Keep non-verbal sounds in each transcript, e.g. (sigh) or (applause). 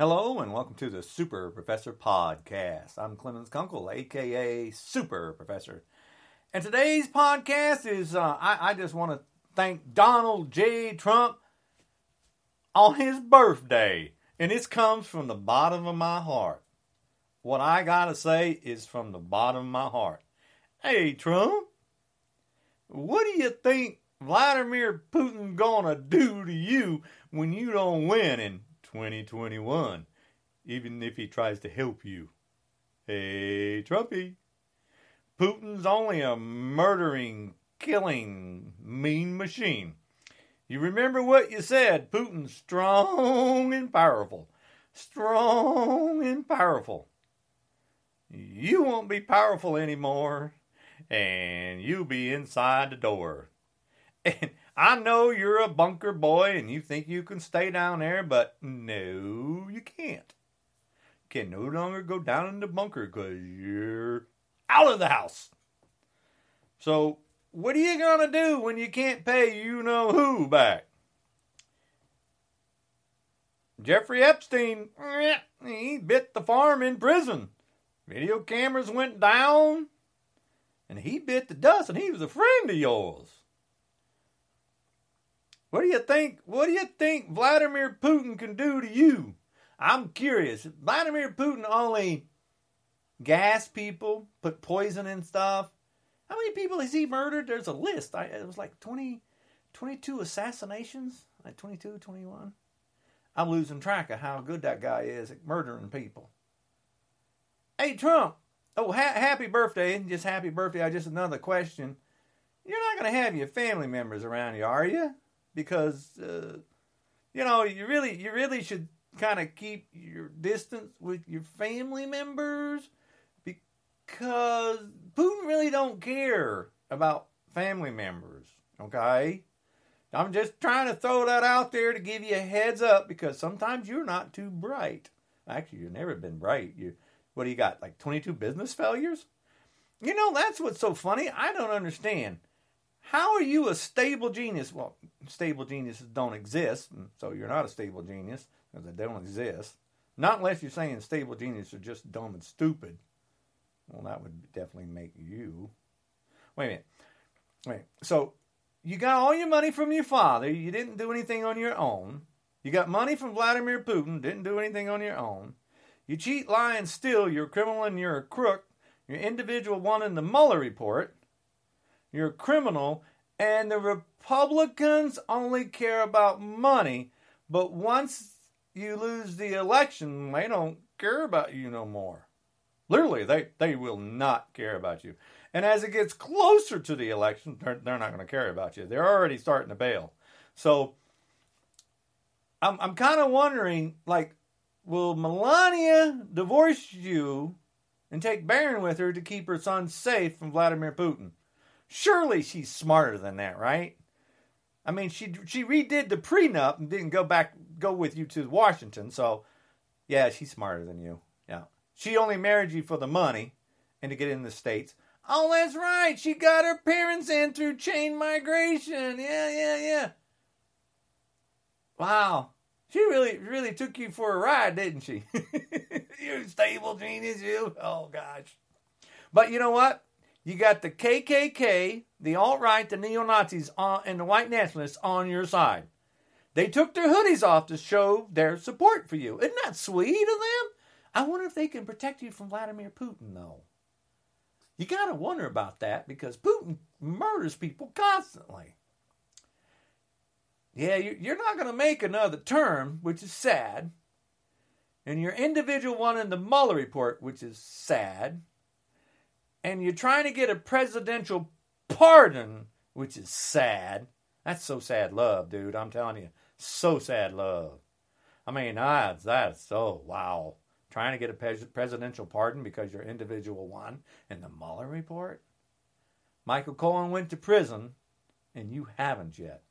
Hello and welcome to the Super Professor Podcast. I'm Clemens Kunkel, aka Super Professor. And today's podcast is uh, I, I just want to thank Donald J. Trump on his birthday. And this comes from the bottom of my heart. What I gotta say is from the bottom of my heart. Hey Trump, what do you think Vladimir Putin gonna do to you when you don't win in 2021, even if he tries to help you. Hey, Trumpy. Putin's only a murdering, killing, mean machine. You remember what you said Putin's strong and powerful. Strong and powerful. You won't be powerful anymore, and you'll be inside the door. (laughs) And I know you're a bunker boy and you think you can stay down there, but no, you can't. You can no longer go down in the bunker because you're out of the house. So, what are you going to do when you can't pay you know who back? Jeffrey Epstein, he bit the farm in prison. Video cameras went down, and he bit the dust, and he was a friend of yours. What do you think? What do you think Vladimir Putin can do to you? I'm curious. Vladimir Putin only gas people, put poison in stuff. How many people has he murdered? There's a list. I, it was like 20, 22 assassinations, like 22, 21. I'm losing track of how good that guy is at murdering people. Hey, Trump. Oh, ha- happy birthday. Just happy birthday. I just another question. You're not going to have your family members around you, are you? Because uh, you know you really you really should kind of keep your distance with your family members because Putin really don't care about family members. Okay, I'm just trying to throw that out there to give you a heads up because sometimes you're not too bright. Actually, you've never been bright. You what do you got? Like 22 business failures? You know that's what's so funny. I don't understand. How are you a stable genius? Well, stable geniuses don't exist, so you're not a stable genius because they don't exist. Not unless you're saying stable geniuses are just dumb and stupid. Well, that would definitely make you. Wait a minute. Wait. So you got all your money from your father. You didn't do anything on your own. You got money from Vladimir Putin. Didn't do anything on your own. You cheat, lie, and steal. You're a criminal and you're a crook. You're individual one in the Mueller report. You're a criminal, and the Republicans only care about money. But once you lose the election, they don't care about you no more. Literally, they, they will not care about you. And as it gets closer to the election, they're, they're not going to care about you. They're already starting to bail. So I'm, I'm kind of wondering like, will Melania divorce you and take Barron with her to keep her son safe from Vladimir Putin? Surely she's smarter than that, right? I mean, she she redid the prenup and didn't go back go with you to Washington. So, yeah, she's smarter than you. Yeah, she only married you for the money and to get in the states. Oh, that's right. She got her parents in through chain migration. Yeah, yeah, yeah. Wow. She really, really took you for a ride, didn't she? (laughs) you stable genius, you. Oh gosh. But you know what? You got the KKK, the alt right, the neo Nazis, and the white nationalists on your side. They took their hoodies off to show their support for you. Isn't that sweet of them? I wonder if they can protect you from Vladimir Putin, though. You got to wonder about that because Putin murders people constantly. Yeah, you're not going to make another term, which is sad. And your individual one in the Mueller report, which is sad and you're trying to get a presidential pardon, which is sad. That's so sad love, dude. I'm telling you, so sad love. I mean, that's that's so wow. Trying to get a presidential pardon because you're individual one in the Mueller report. Michael Cohen went to prison, and you haven't yet,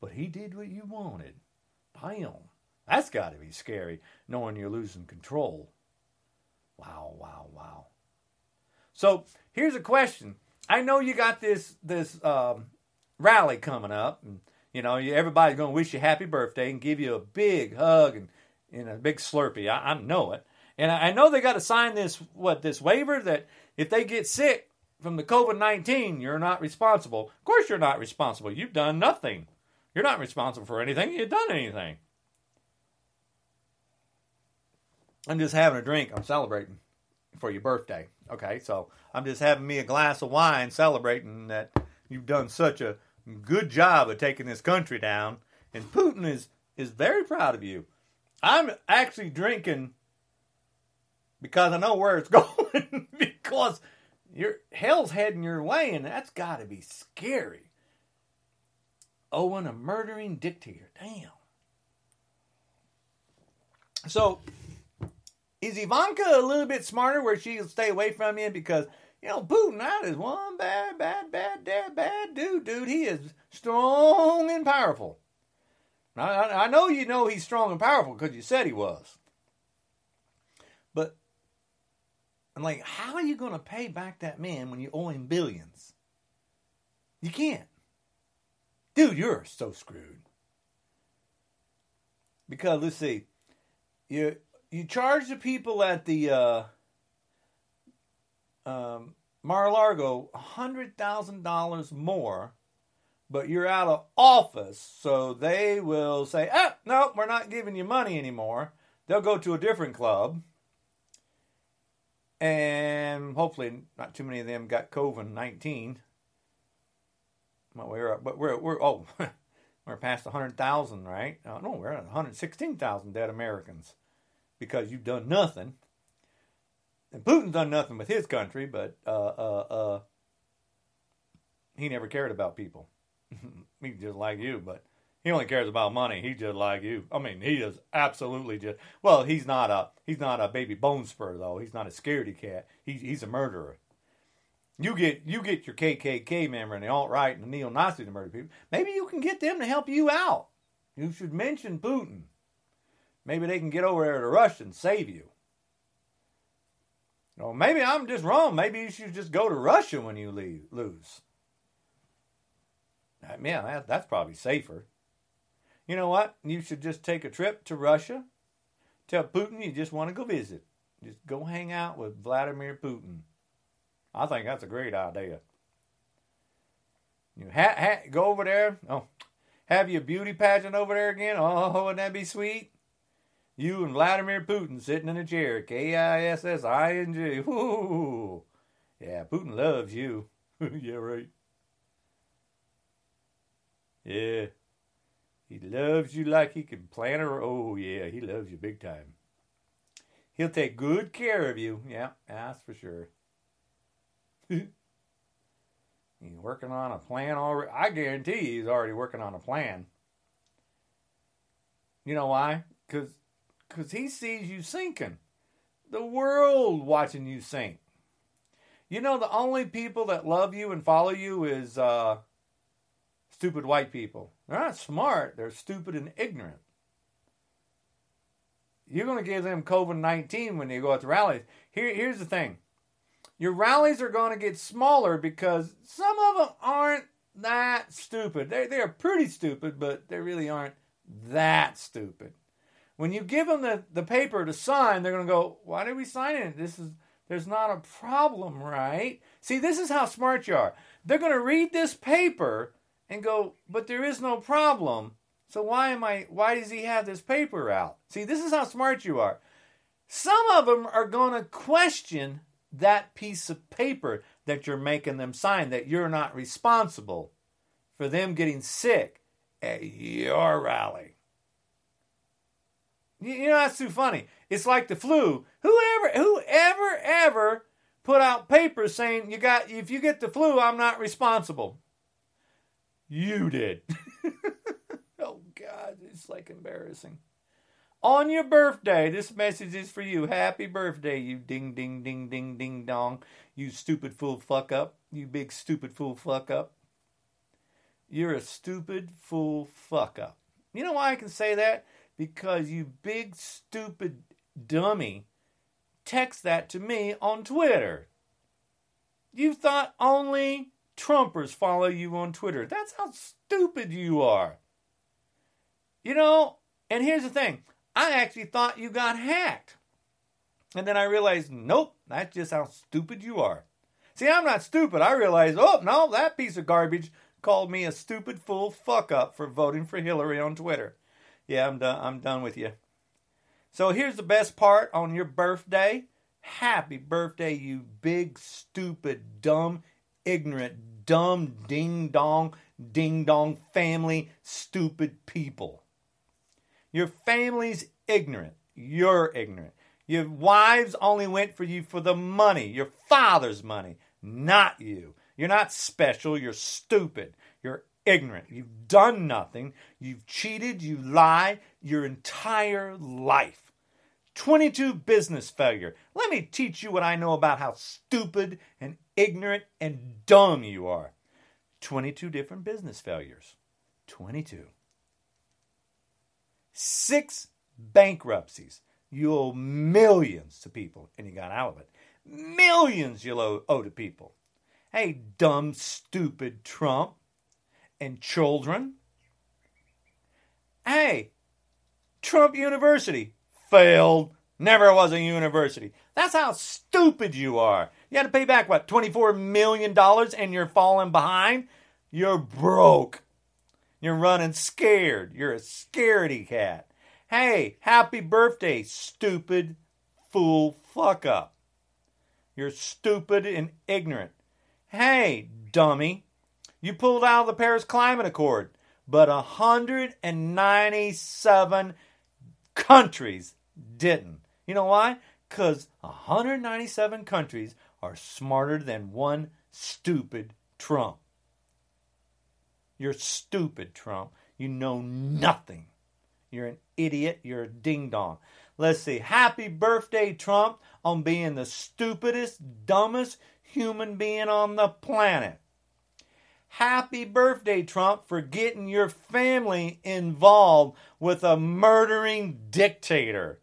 but he did what you wanted. Bam. That's got to be scary, knowing you're losing control. Wow, wow, wow. So here's a question. I know you got this this um, rally coming up, and you know everybody's going to wish you happy birthday and give you a big hug and in a big Slurpee. I, I know it. And I, I know they got to sign this, what, this waiver that if they get sick from the COVID 19, you're not responsible. Of course, you're not responsible. You've done nothing. You're not responsible for anything. You've done anything. I'm just having a drink. I'm celebrating for your birthday. Okay, so I'm just having me a glass of wine celebrating that you've done such a good job of taking this country down. And Putin is, is very proud of you. I'm actually drinking because I know where it's (laughs) going because your hell's heading your way, and that's got to be scary. Owen, a murdering dictator. Damn. So, is Ivanka a little bit smarter where she'll stay away from him because you know Putin that is one bad, bad, bad, bad, bad dude, dude. He is strong and powerful. I, I know you know he's strong and powerful because you said he was. But I'm like, how are you going to pay back that man when you owe him billions? You can't. Dude, you're so screwed. Because let's see, you you charge the people at the uh, um, Mar-a-Lago hundred thousand dollars more, but you're out of office, so they will say, "Oh, no, we're not giving you money anymore." They'll go to a different club, and hopefully, not too many of them got COVID nineteen. Well, we're but we're we're oh (laughs) we're past hundred thousand, right? Uh, no, we're at one hundred sixteen thousand dead Americans because you've done nothing. And Putin's done nothing with his country, but uh, uh, uh, he never cared about people. (laughs) He's just like you, but he only cares about money. He's just like you. I mean, he is absolutely just. Well, he's not a he's not a baby bone spur though. He's not a scaredy cat. He's he's a murderer. You get you get your KKK member and the alt right and the neo Nazis to murder people. Maybe you can get them to help you out. You should mention Putin. Maybe they can get over there to Russia and save you. Or maybe I'm just wrong. Maybe you should just go to Russia when you leave, lose. Uh, yeah, that, that's probably safer. You know what? You should just take a trip to Russia. Tell Putin you just want to go visit. Just go hang out with Vladimir Putin. I think that's a great idea. You ha- ha- go over there. Oh, have you a beauty pageant over there again? Oh, wouldn't that be sweet? You and Vladimir Putin sitting in a chair. K I S S I N G. Whoo! Yeah, Putin loves you. (laughs) yeah, right. Yeah. He loves you like he can plan a. Oh, yeah, he loves you big time. He'll take good care of you. Yeah, that's for sure. (laughs) he's working on a plan already. I guarantee he's already working on a plan. You know why? Because because he sees you sinking. The world watching you sink. You know, the only people that love you and follow you is uh, stupid white people. They're not smart, they're stupid and ignorant. You're going to give them COVID 19 when you go out to rallies. Here, here's the thing your rallies are going to get smaller because some of them aren't that stupid. They're, they're pretty stupid, but they really aren't that stupid. When you give them the, the paper to sign, they're going to go, Why did we sign it? This is there's not a problem, right? See, this is how smart you are. They're going to read this paper and go, But there is no problem. So why am I why does he have this paper out? See, this is how smart you are. Some of them are going to question that piece of paper that you're making them sign that you're not responsible for them getting sick at your rally. You know that's too funny. It's like the flu. Whoever, whoever, ever put out papers saying you got if you get the flu, I'm not responsible. You did. (laughs) oh God, it's like embarrassing. On your birthday, this message is for you. Happy birthday, you ding ding ding ding ding dong. You stupid fool fuck up. You big stupid fool fuck up. You're a stupid fool fuck up. You know why I can say that? Because you big stupid dummy text that to me on Twitter. You thought only Trumpers follow you on Twitter. That's how stupid you are. You know, and here's the thing I actually thought you got hacked. And then I realized, nope, that's just how stupid you are. See, I'm not stupid. I realized, oh, no, that piece of garbage called me a stupid fool fuck up for voting for Hillary on Twitter. Yeah, I'm done. I'm done with you. So here's the best part on your birthday. Happy birthday, you big, stupid, dumb, ignorant, dumb, ding dong, ding dong family, stupid people. Your family's ignorant. You're ignorant. Your wives only went for you for the money, your father's money, not you. You're not special. You're stupid. You're ignorant. You've done nothing. You've cheated. You lie your entire life. 22 business failure. Let me teach you what I know about how stupid and ignorant and dumb you are. 22 different business failures. 22. Six bankruptcies. You owe millions to people, and you got out of it. Millions you owe, owe to people. Hey, dumb, stupid Trump and children. Hey, Trump University failed. Never was a university. That's how stupid you are. You had to pay back, what, $24 million and you're falling behind? You're broke. You're running scared. You're a scaredy cat. Hey, happy birthday, stupid fool fuck up. You're stupid and ignorant. Hey, dummy, you pulled out of the Paris Climate Accord, but 197 countries didn't. You know why? Because 197 countries are smarter than one stupid Trump. You're stupid, Trump. You know nothing. You're an idiot. You're a ding dong. Let's see. Happy birthday, Trump, on being the stupidest, dumbest human being on the planet. Happy birthday, Trump, for getting your family involved with a murdering dictator.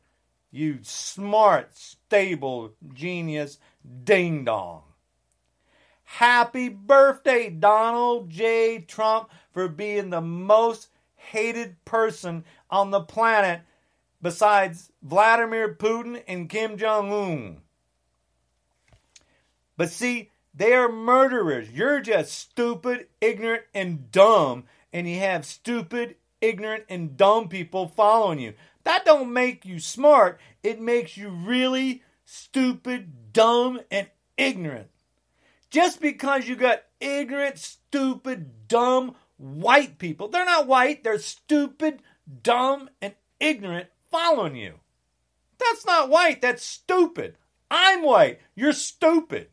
You smart, stable, genius ding dong. Happy birthday, Donald J. Trump, for being the most hated person on the planet besides Vladimir Putin and Kim Jong un. But see, they are murderers. You're just stupid, ignorant, and dumb, and you have stupid, ignorant, and dumb people following you. That don't make you smart. It makes you really stupid, dumb, and ignorant. Just because you got ignorant, stupid, dumb white people, they're not white, they're stupid, dumb, and ignorant following you. That's not white, that's stupid. I'm white, you're stupid.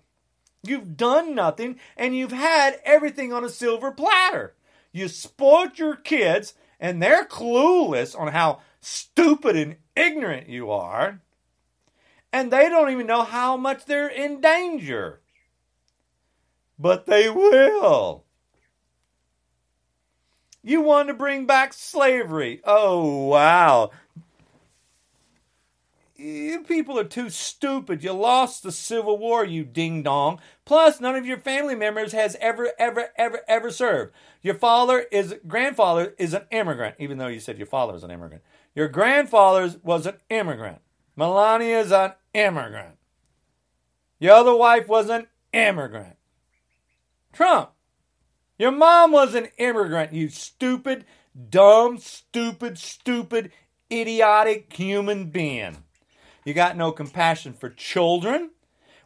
You've done nothing and you've had everything on a silver platter. You spoiled your kids and they're clueless on how stupid and ignorant you are. And they don't even know how much they're in danger. But they will. You want to bring back slavery. Oh, wow. You people are too stupid. You lost the Civil War, you ding dong. Plus, none of your family members has ever, ever, ever, ever served. Your father is grandfather is an immigrant, even though you said your father was an immigrant. Your grandfather was an immigrant. Melania is an immigrant. Your other wife was an immigrant. Trump, your mom was an immigrant, you stupid, dumb, stupid, stupid, idiotic human being. You got no compassion for children.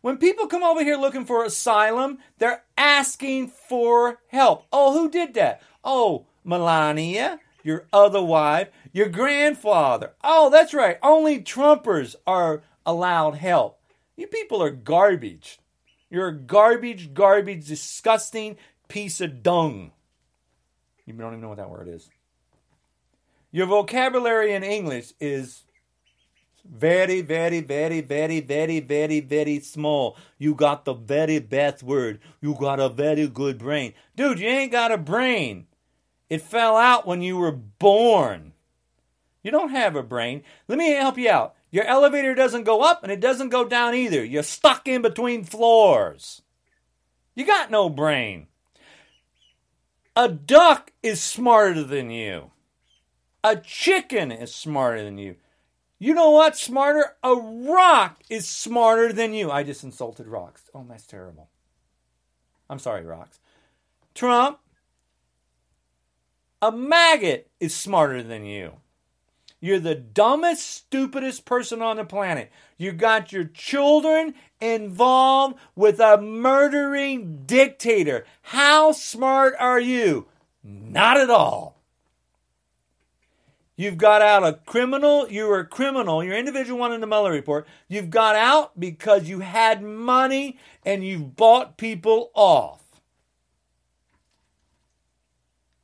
When people come over here looking for asylum, they're asking for help. Oh, who did that? Oh, Melania, your other wife, your grandfather. Oh, that's right. Only Trumpers are allowed help. You people are garbage. You're a garbage, garbage, disgusting piece of dung. You don't even know what that word is. Your vocabulary in English is very, very, very, very, very, very, very small. You got the very best word. You got a very good brain. Dude, you ain't got a brain. It fell out when you were born. You don't have a brain. Let me help you out. Your elevator doesn't go up and it doesn't go down either. You're stuck in between floors. You got no brain. A duck is smarter than you. A chicken is smarter than you. You know what? Smarter? A rock is smarter than you. I just insulted rocks. Oh, that's terrible. I'm sorry, rocks. Trump, a maggot is smarter than you. You're the dumbest, stupidest person on the planet. You got your children involved with a murdering dictator. How smart are you? Not at all. You've got out a criminal. You were a criminal. You're individual one in the Mueller report. You've got out because you had money and you've bought people off.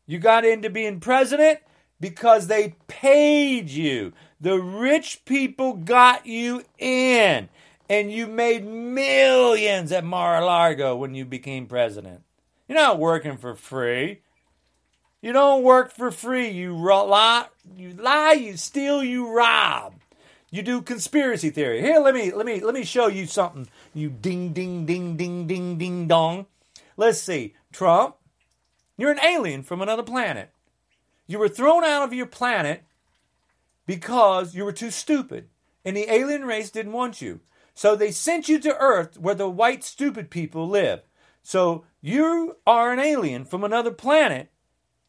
You got into being president because they paid you. The rich people got you in, and you made millions at Mar a Lago when you became president. You're not working for free. You don't work for free. You lie, you lie, you steal, you rob. You do conspiracy theory. Here, let me let me let me show you something. You ding ding ding ding ding ding dong. Let's see. Trump, you're an alien from another planet. You were thrown out of your planet because you were too stupid, and the alien race didn't want you. So they sent you to Earth where the white stupid people live. So you are an alien from another planet.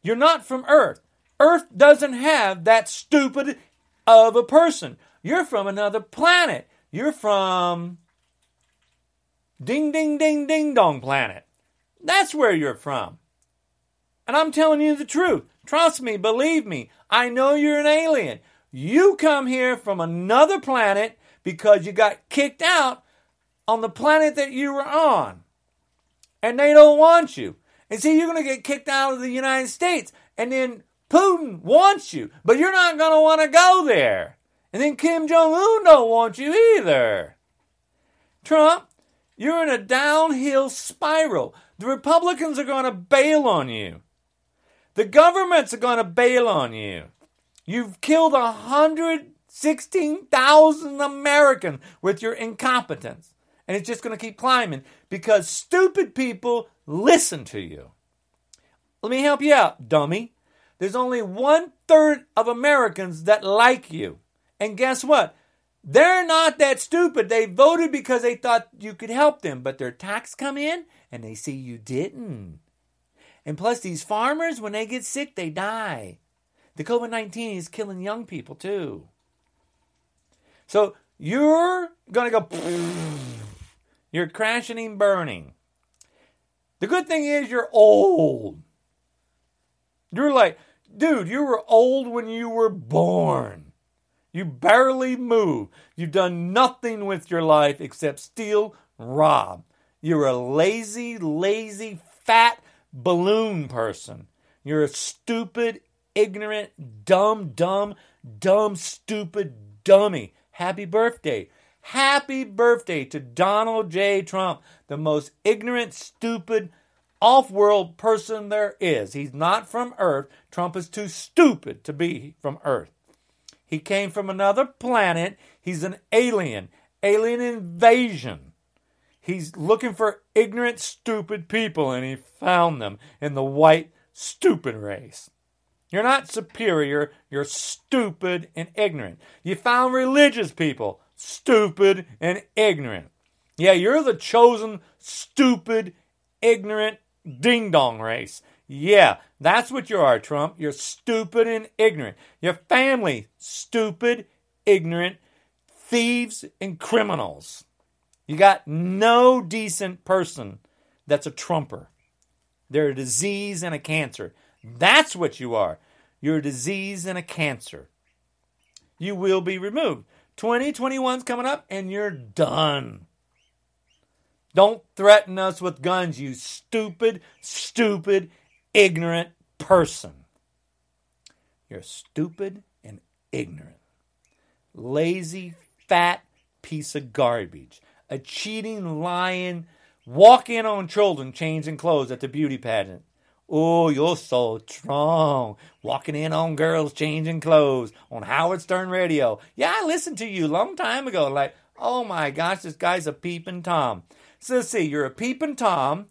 You're not from Earth. Earth doesn't have that stupid of a person. You're from another planet. You're from Ding Ding Ding Ding Dong planet. That's where you're from. And I'm telling you the truth. Trust me, believe me. I know you're an alien. You come here from another planet because you got kicked out on the planet that you were on. And they don't want you. And see, you're going to get kicked out of the United States. And then Putin wants you, but you're not going to want to go there. And then Kim Jong Un don't want you either. Trump, you're in a downhill spiral. The Republicans are going to bail on you. The governments are going to bail on you. You've killed 116,000 Americans with your incompetence. And it's just going to keep climbing because stupid people listen to you. Let me help you out, dummy. There's only one third of Americans that like you. And guess what? They're not that stupid. They voted because they thought you could help them, but their tax come in and they see you didn't. And plus, these farmers, when they get sick, they die. The COVID 19 is killing young people too. So you're going to go, (laughs) you're crashing and burning. The good thing is you're old. You're like, dude, you were old when you were born. You barely move. You've done nothing with your life except steal, rob. You're a lazy, lazy, fat, balloon person. You're a stupid, ignorant, dumb, dumb, dumb, stupid dummy. Happy birthday. Happy birthday to Donald J. Trump, the most ignorant, stupid, off world person there is. He's not from Earth. Trump is too stupid to be from Earth. He came from another planet. He's an alien, alien invasion. He's looking for ignorant, stupid people, and he found them in the white, stupid race. You're not superior, you're stupid and ignorant. You found religious people, stupid and ignorant. Yeah, you're the chosen, stupid, ignorant ding dong race. Yeah, that's what you are, Trump. You're stupid and ignorant. Your family, stupid, ignorant, thieves, and criminals. You got no decent person that's a trumper. They're a disease and a cancer. That's what you are. You're a disease and a cancer. You will be removed. 2021's coming up and you're done. Don't threaten us with guns, you stupid, stupid, ignorant person. You're stupid and ignorant. Lazy, fat piece of garbage a cheating, lying, walk in on children changing clothes at the beauty pageant. Oh, you're so strong. Walking in on girls changing clothes on Howard Stern radio. Yeah, I listened to you a long time ago. Like, oh my gosh, this guy's a peeping Tom. So let's see, you're a peeping Tom.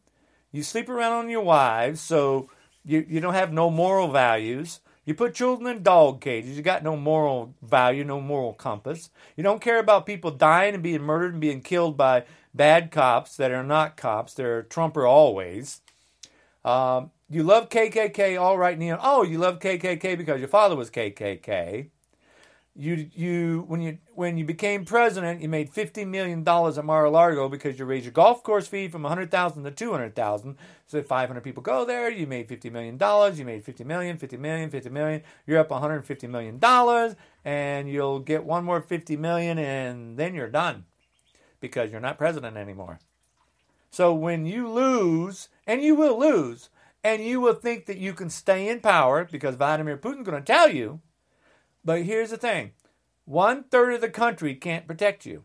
You sleep around on your wives, so you, you don't have no moral values. You put children in dog cages. You got no moral value, no moral compass. You don't care about people dying and being murdered and being killed by bad cops that are not cops. They're Trumper always. Um, you love KKK, all right, Neil. Oh, you love KKK because your father was KKK you you when you when you became president, you made fifty million dollars at Mar-a-Lago because you raised your golf course fee from hundred thousand to two hundred thousand. So if five hundred people go there, you made fifty million dollars. You made fifty million, fifty million, fifty million. You're up one hundred fifty million dollars, and you'll get one more fifty million, and then you're done because you're not president anymore. So when you lose, and you will lose, and you will think that you can stay in power because Vladimir Putin's going to tell you but here's the thing one third of the country can't protect you.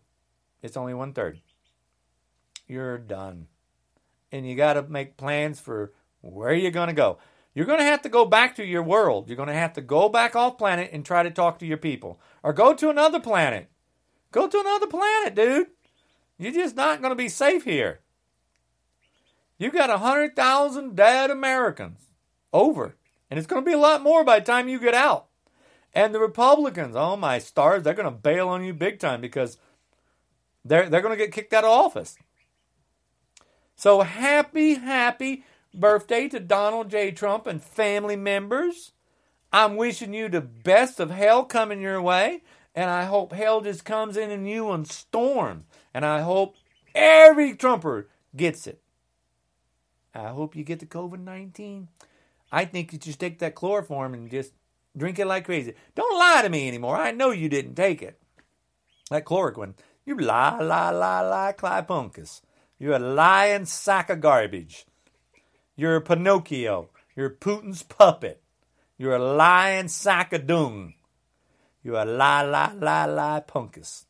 It's only one third. You're done. And you got to make plans for where you're going to go. You're going to have to go back to your world. You're going to have to go back off planet and try to talk to your people. Or go to another planet. Go to another planet, dude. You're just not going to be safe here. You got 100,000 dead Americans. Over. And it's going to be a lot more by the time you get out. And the Republicans, oh my stars, they're going to bail on you big time because they're, they're going to get kicked out of office. So happy, happy birthday to Donald J. Trump and family members. I'm wishing you the best of hell coming your way. And I hope hell just comes in and you and storm. And I hope every Trumper gets it. I hope you get the COVID 19. I think you just take that chloroform and just Drink it like crazy. Don't lie to me anymore. I know you didn't take it. That chloroquine. You lie, lie, lie, lie, Clypunkus. You're a lying sack of garbage. You're a Pinocchio. You're Putin's puppet. You're a lying sack of dung. You're a lie, lie, lie, lie, punkus.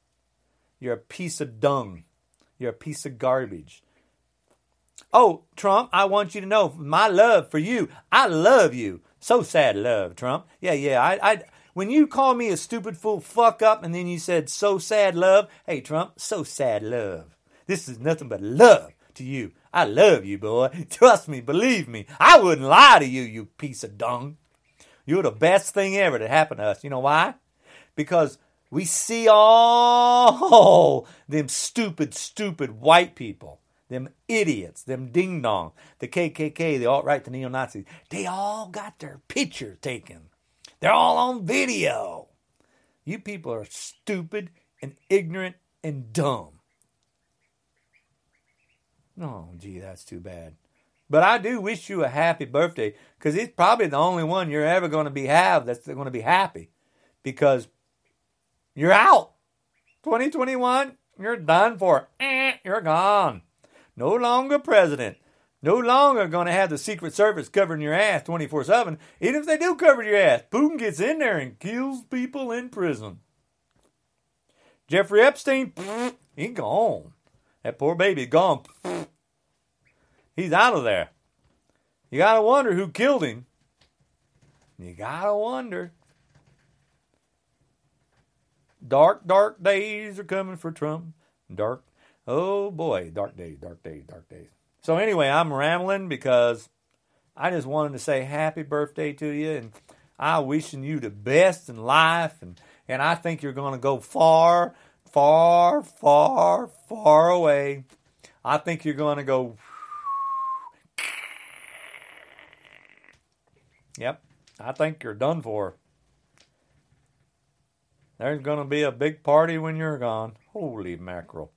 You're a piece of dung. You're a piece of garbage. Oh, Trump, I want you to know my love for you. I love you. So sad love, Trump. Yeah, yeah. I, I, when you call me a stupid fool fuck up and then you said so sad love, hey, Trump, so sad love. This is nothing but love to you. I love you, boy. (laughs) Trust me, believe me. I wouldn't lie to you, you piece of dung. You're the best thing ever to happen to us. You know why? Because we see all (laughs) them stupid, stupid white people them idiots, them ding dong, the KKK, the alt right, the neo Nazis, they all got their picture taken. They're all on video. You people are stupid and ignorant and dumb. Oh, gee, that's too bad. But I do wish you a happy birthday because it's probably the only one you're ever going to be have that's going to be happy because you're out. 2021, you're done for. Eh, you're gone. No longer president. No longer going to have the Secret Service covering your ass 24 7. Even if they do cover your ass, Putin gets in there and kills people in prison. Jeffrey Epstein, (sniffs) he gone. That poor baby gone. (sniffs) He's out of there. You gotta wonder who killed him. You gotta wonder. Dark, dark days are coming for Trump. Dark, Oh boy, dark days, dark days, dark days. So anyway, I'm rambling because I just wanted to say happy birthday to you and I wishing you the best in life and and I think you're going to go far, far, far, far away. I think you're going to go Yep. I think you're done for. There's going to be a big party when you're gone. Holy mackerel.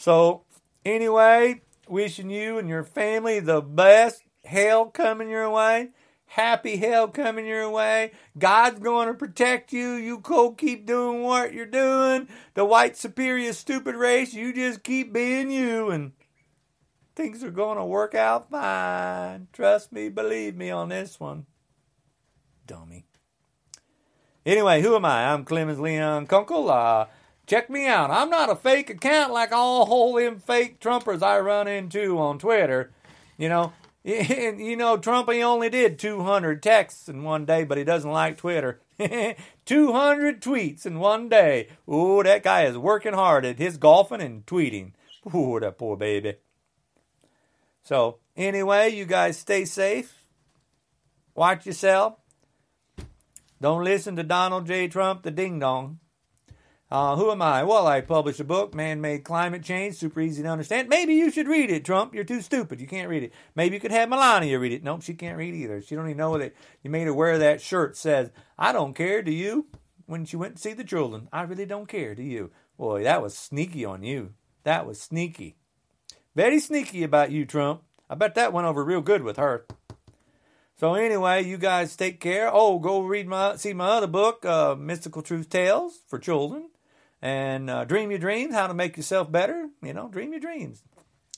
So, anyway, wishing you and your family the best. Hell coming your way. Happy hell coming your way. God's going to protect you. You go keep doing what you're doing. The white superior stupid race, you just keep being you and things are going to work out fine. Trust me, believe me on this one. Dummy. Anyway, who am I? I'm Clemens Leon Kunkel. Uh, Check me out. I'm not a fake account like all whole them fake Trumpers I run into on Twitter. You know, (laughs) you know, Trump he only did 200 texts in one day, but he doesn't like Twitter. (laughs) 200 tweets in one day. Ooh, that guy is working hard at his golfing and tweeting. Ooh, that poor baby. So, anyway, you guys stay safe. Watch yourself. Don't listen to Donald J. Trump, the ding dong. Uh, who am I? Well, I published a book, Man Made Climate Change, super easy to understand. Maybe you should read it, Trump. You're too stupid. You can't read it. Maybe you could have Melania read it. Nope, she can't read either. She don't even know that you made her wear that shirt says, I don't care, do you? When she went to see the children. I really don't care, do you? Boy, that was sneaky on you. That was sneaky. Very sneaky about you, Trump. I bet that went over real good with her. So anyway, you guys take care. Oh, go read my see my other book, uh, Mystical Truth Tales for Children and uh, dream your dreams, how to make yourself better. You know, dream your dreams.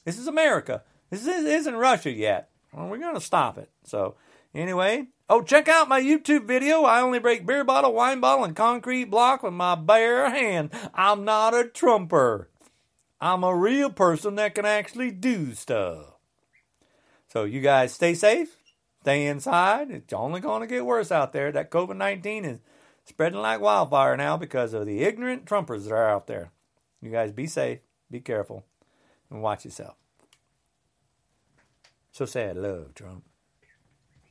This is America. This isn't Russia yet. Well, we're going to stop it. So, anyway, oh, check out my YouTube video. I only break beer bottle, wine bottle, and concrete block with my bare hand. I'm not a trumper. I'm a real person that can actually do stuff. So, you guys stay safe, stay inside. It's only going to get worse out there. That COVID 19 is spreading like wildfire now because of the ignorant Trumpers that are out there. You guys be safe, be careful, and watch yourself. So sad, love, Trump.